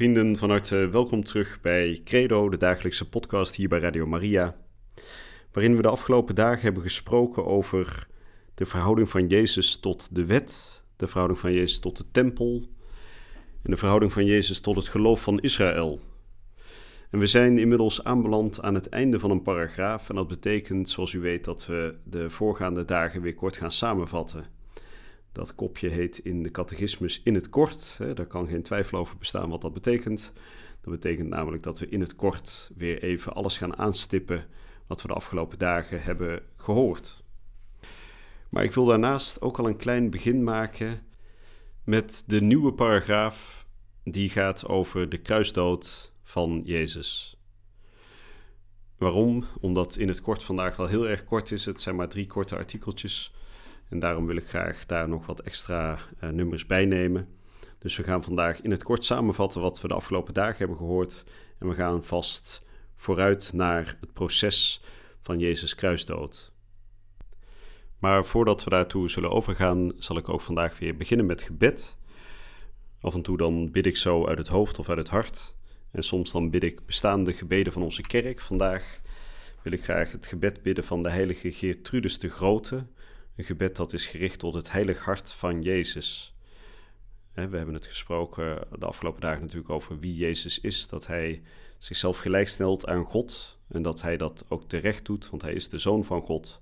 Vrienden, van harte welkom terug bij Credo, de dagelijkse podcast hier bij Radio Maria. Waarin we de afgelopen dagen hebben gesproken over de verhouding van Jezus tot de wet, de verhouding van Jezus tot de tempel en de verhouding van Jezus tot het geloof van Israël. En we zijn inmiddels aanbeland aan het einde van een paragraaf en dat betekent, zoals u weet, dat we de voorgaande dagen weer kort gaan samenvatten. Dat kopje heet in de catechismus in het kort. Daar kan geen twijfel over bestaan wat dat betekent. Dat betekent namelijk dat we in het kort weer even alles gaan aanstippen wat we de afgelopen dagen hebben gehoord. Maar ik wil daarnaast ook al een klein begin maken met de nieuwe paragraaf die gaat over de kruisdood van Jezus. Waarom? Omdat in het kort vandaag wel heel erg kort is. Het zijn maar drie korte artikeltjes. En daarom wil ik graag daar nog wat extra uh, nummers bij nemen. Dus we gaan vandaag in het kort samenvatten wat we de afgelopen dagen hebben gehoord. En we gaan vast vooruit naar het proces van Jezus kruisdood. Maar voordat we daartoe zullen overgaan, zal ik ook vandaag weer beginnen met gebed. Af en toe dan bid ik zo uit het hoofd of uit het hart. En soms dan bid ik bestaande gebeden van onze kerk. Vandaag wil ik graag het gebed bidden van de heilige Geertrudis de Grote. Een gebed dat is gericht tot het heilig hart van Jezus. We hebben het gesproken de afgelopen dagen natuurlijk over wie Jezus is. Dat hij zichzelf gelijkstelt aan God en dat hij dat ook terecht doet, want hij is de zoon van God.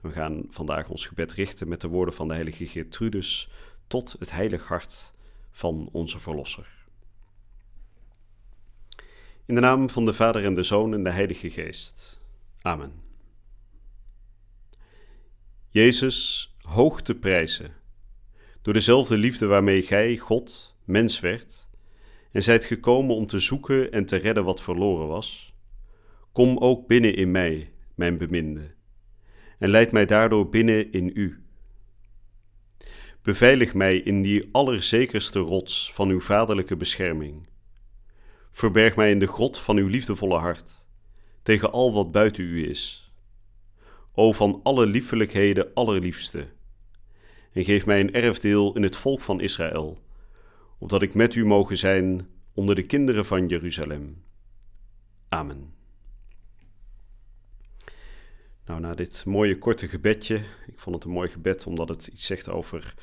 We gaan vandaag ons gebed richten met de woorden van de heilige Geertrudis tot het heilig hart van onze Verlosser. In de naam van de Vader en de Zoon en de Heilige Geest. Amen. Jezus, hoog te prijzen, door dezelfde liefde waarmee gij, God, mens werd, en zijt gekomen om te zoeken en te redden wat verloren was, kom ook binnen in mij, mijn beminde, en leid mij daardoor binnen in u. Beveilig mij in die allerzekerste rots van uw vaderlijke bescherming. Verberg mij in de grot van uw liefdevolle hart, tegen al wat buiten u is. O van alle liefelijkheden allerliefste, en geef mij een erfdeel in het volk van Israël opdat ik met u mogen zijn onder de kinderen van Jeruzalem. Amen. Nou, na dit mooie korte gebedje, ik vond het een mooi gebed omdat het iets zegt over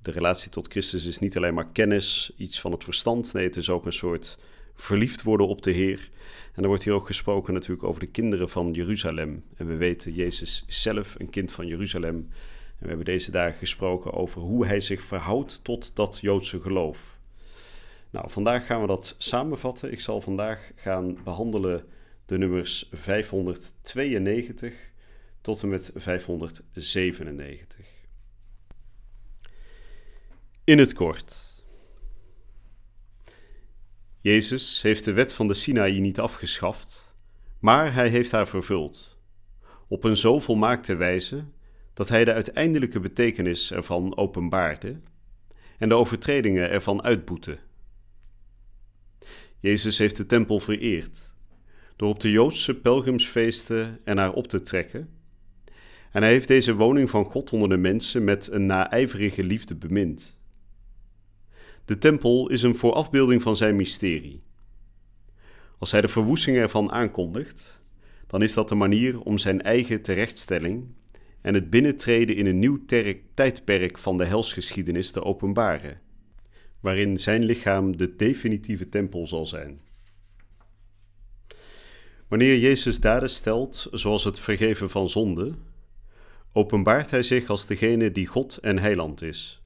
de relatie tot Christus is niet alleen maar kennis, iets van het verstand, nee, het is ook een soort verliefd worden op de Heer. En er wordt hier ook gesproken natuurlijk over de kinderen van Jeruzalem. En we weten, Jezus zelf een kind van Jeruzalem. En we hebben deze dagen gesproken over hoe hij zich verhoudt tot dat Joodse geloof. Nou, vandaag gaan we dat samenvatten. Ik zal vandaag gaan behandelen de nummers 592 tot en met 597. In het kort. Jezus heeft de wet van de Sinaï niet afgeschaft, maar hij heeft haar vervuld. Op een zo volmaakte wijze dat hij de uiteindelijke betekenis ervan openbaarde en de overtredingen ervan uitboette. Jezus heeft de tempel vereerd door op de Joodse pelgrimsfeesten ernaar op te trekken. En hij heeft deze woning van God onder de mensen met een naijverige liefde bemind. De tempel is een voorafbeelding van zijn mysterie. Als hij de verwoesting ervan aankondigt, dan is dat de manier om zijn eigen terechtstelling en het binnentreden in een nieuw tijdperk van de helsgeschiedenis te openbaren waarin zijn lichaam de definitieve tempel zal zijn. Wanneer Jezus daden stelt, zoals het vergeven van zonde, openbaart hij zich als degene die God en heiland is.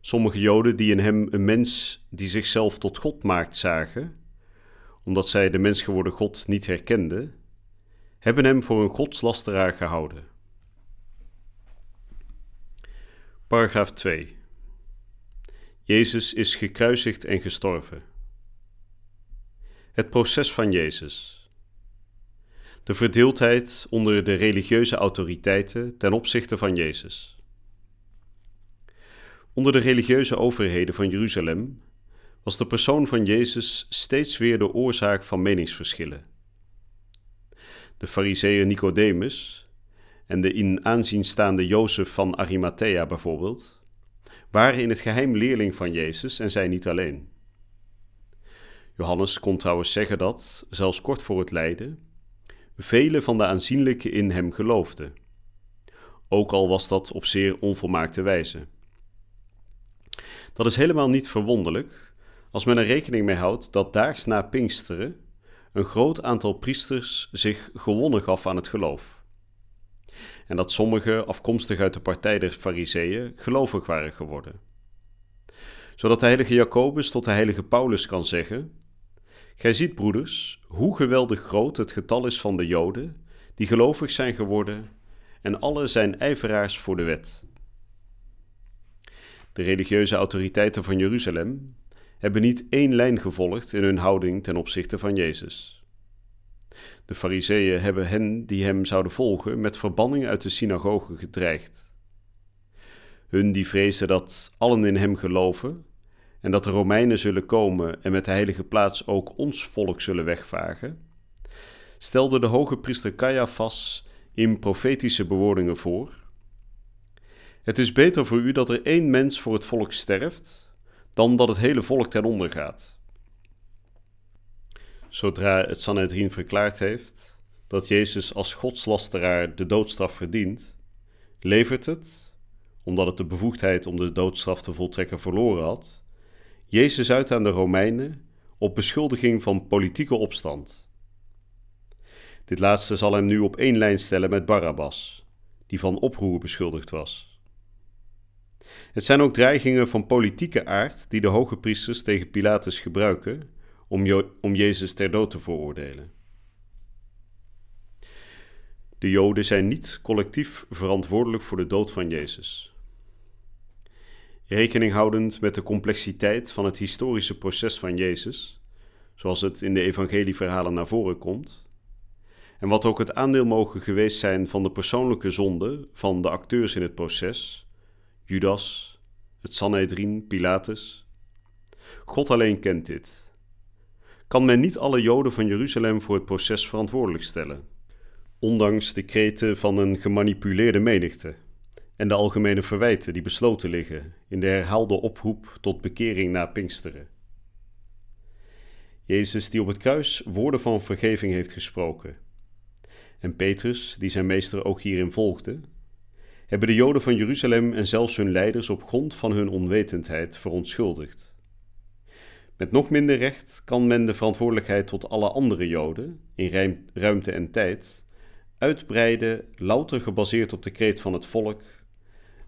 Sommige Joden die in hem een mens die zichzelf tot God maakt zagen, omdat zij de mens geworden God niet herkenden, hebben hem voor een godslasteraar gehouden. Paragraaf 2 Jezus is gekruisigd en gestorven. Het proces van Jezus. De verdeeldheid onder de religieuze autoriteiten ten opzichte van Jezus. Onder de religieuze overheden van Jeruzalem was de persoon van Jezus steeds weer de oorzaak van meningsverschillen. De fariseeër Nicodemus en de in aanzien staande Jozef van Arimathea bijvoorbeeld waren in het geheim leerling van Jezus en zij niet alleen. Johannes kon trouwens zeggen dat, zelfs kort voor het lijden, velen van de aanzienlijke in hem geloofden, ook al was dat op zeer onvolmaakte wijze. Dat is helemaal niet verwonderlijk als men er rekening mee houdt dat daags na Pinksteren een groot aantal priesters zich gewonnen gaf aan het geloof. En dat sommigen, afkomstig uit de partij der Fariseeën, gelovig waren geworden. Zodat de heilige Jacobus tot de heilige Paulus kan zeggen: Gij ziet, broeders, hoe geweldig groot het getal is van de Joden die gelovig zijn geworden, en alle zijn ijveraars voor de wet. De religieuze autoriteiten van Jeruzalem hebben niet één lijn gevolgd in hun houding ten opzichte van Jezus. De Fariseeën hebben hen die hem zouden volgen met verbanning uit de synagoge gedreigd. Hun die vrezen dat allen in hem geloven en dat de Romeinen zullen komen en met de heilige plaats ook ons volk zullen wegvagen, stelde de hoge priester Caiaphas in profetische bewoordingen voor: Het is beter voor u dat er één mens voor het volk sterft, dan dat het hele volk ten onder gaat. Zodra het Sanhedrin verklaard heeft dat Jezus als godslasteraar de doodstraf verdient, levert het, omdat het de bevoegdheid om de doodstraf te voltrekken verloren had, Jezus uit aan de Romeinen op beschuldiging van politieke opstand. Dit laatste zal hem nu op één lijn stellen met Barabbas, die van oproer beschuldigd was. Het zijn ook dreigingen van politieke aard die de hoge priesters tegen Pilatus gebruiken om, om Jezus ter dood te veroordelen. De Joden zijn niet collectief verantwoordelijk voor de dood van Jezus rekening houdend met de complexiteit van het historische proces van Jezus, zoals het in de evangelieverhalen naar voren komt, en wat ook het aandeel mogen geweest zijn van de persoonlijke zonde van de acteurs in het proces, Judas, het Sanhedrin, Pilatus. God alleen kent dit. Kan men niet alle Joden van Jeruzalem voor het proces verantwoordelijk stellen, ondanks de kreten van een gemanipuleerde menigte en de algemene verwijten die besloten liggen in de herhaalde oproep tot bekering na Pinksteren. Jezus die op het kruis woorden van vergeving heeft gesproken, en Petrus die zijn meester ook hierin volgde, hebben de Joden van Jeruzalem en zelfs hun leiders op grond van hun onwetendheid verontschuldigd. Met nog minder recht kan men de verantwoordelijkheid tot alle andere Joden, in ruimte en tijd, uitbreiden, louter gebaseerd op de kreet van het volk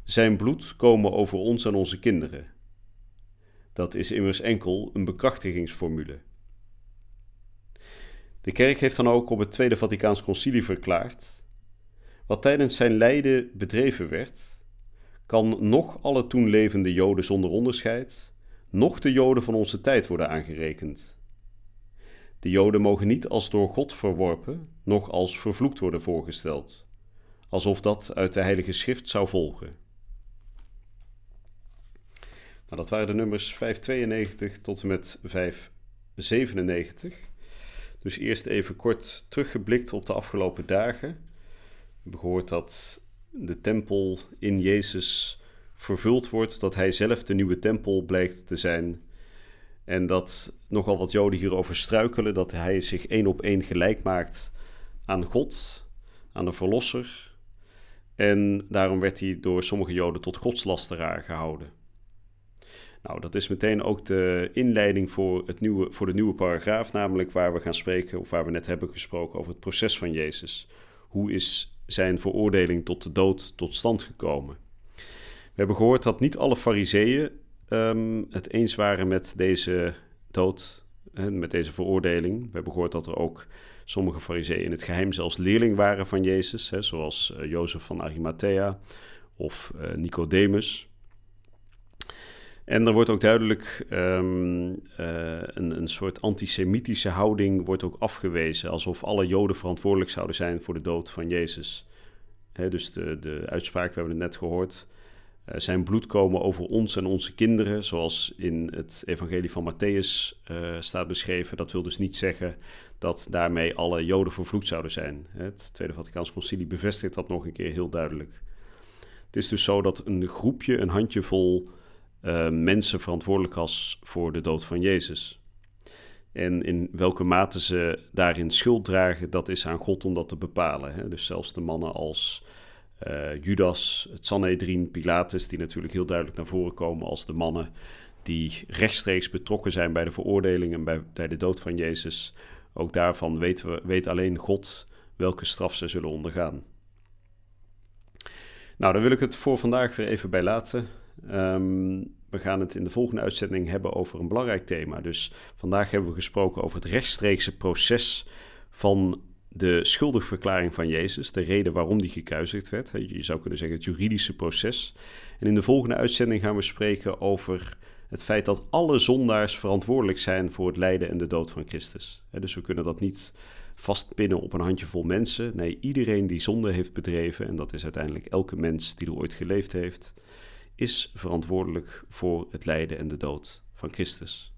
zijn bloed komen over ons en onze kinderen. Dat is immers enkel een bekrachtigingsformule. De kerk heeft dan ook op het Tweede Vaticaans Concilie verklaard: wat tijdens zijn lijden bedreven werd, kan nog alle toen levende Joden zonder onderscheid, nog de Joden van onze tijd worden aangerekend. De Joden mogen niet als door God verworpen, noch als vervloekt worden voorgesteld, alsof dat uit de Heilige Schrift zou volgen. Nou, dat waren de nummers 592 tot en met 597. Dus eerst even kort teruggeblikt op de afgelopen dagen. Gehoord dat de tempel in Jezus vervuld wordt, dat hij zelf de nieuwe tempel blijkt te zijn. En dat nogal wat Joden hierover struikelen, dat hij zich één op één gelijk maakt aan God, aan de Verlosser. En daarom werd hij door sommige Joden tot godslasteraar gehouden. Nou, dat is meteen ook de inleiding voor, het nieuwe, voor de nieuwe paragraaf, namelijk waar we gaan spreken, of waar we net hebben gesproken over het proces van Jezus. Hoe is zijn veroordeling tot de dood tot stand gekomen? We hebben gehoord dat niet alle fariseeën um, het eens waren met deze dood, met deze veroordeling. We hebben gehoord dat er ook sommige fariseeën in het geheim zelfs leerling waren van Jezus, hè, zoals uh, Jozef van Arimathea of uh, Nicodemus. En er wordt ook duidelijk um, een, een soort antisemitische houding wordt ook afgewezen, alsof alle Joden verantwoordelijk zouden zijn voor de dood van Jezus. dus de, de uitspraak, we hebben het net gehoord, uh, zijn bloed komen over ons en onze kinderen, zoals in het evangelie van Matthäus uh, staat beschreven. Dat wil dus niet zeggen dat daarmee alle Joden vervloekt zouden zijn. Het Tweede Vaticaans Concilie bevestigt dat nog een keer heel duidelijk. Het is dus zo dat een groepje, een handjevol uh, mensen verantwoordelijk was voor de dood van Jezus. En in welke mate ze daarin schuld dragen, dat is aan God om dat te bepalen. Hè? Dus zelfs de mannen als uh, Judas, het Sanhedrin, Pilatus, die natuurlijk heel duidelijk naar voren komen als de mannen die rechtstreeks betrokken zijn bij de veroordeling en bij, bij de dood van Jezus. Ook daarvan weten we, weet alleen God welke straf ze zullen ondergaan. Nou, daar wil ik het voor vandaag weer even bij laten. Um, we gaan het in de volgende uitzending hebben over een belangrijk thema. Dus vandaag hebben we gesproken over het rechtstreekse proces van de schuldigverklaring van Jezus, de reden waarom die gekruisigd werd. Je zou kunnen zeggen het juridische proces. En in de volgende uitzending gaan we spreken over het feit dat alle zondaars verantwoordelijk zijn voor het lijden en de dood van Christus. Dus we kunnen dat niet vastpinnen op een handjevol mensen. Nee, iedereen die zonde heeft bedreven, en dat is uiteindelijk elke mens die er ooit geleefd heeft, is verantwoordelijk voor het lijden en de dood van Christus.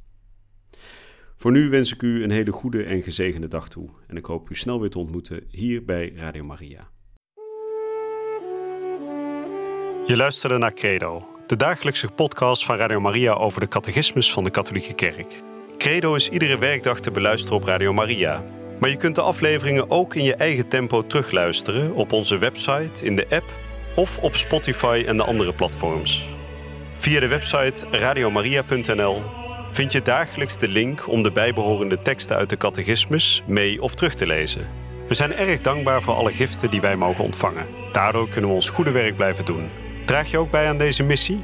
Voor nu wens ik u een hele goede en gezegende dag toe en ik hoop u snel weer te ontmoeten hier bij Radio Maria. Je luisterde naar Credo, de dagelijkse podcast van Radio Maria over de catechismus van de Katholieke Kerk. Credo is iedere werkdag te beluisteren op Radio Maria. Maar je kunt de afleveringen ook in je eigen tempo terugluisteren op onze website, in de app of op Spotify en de andere platforms. Via de website radiomaria.nl vind je dagelijks de link om de bijbehorende teksten uit de catechismus mee of terug te lezen. We zijn erg dankbaar voor alle giften die wij mogen ontvangen. Daardoor kunnen we ons goede werk blijven doen. Draag je ook bij aan deze missie?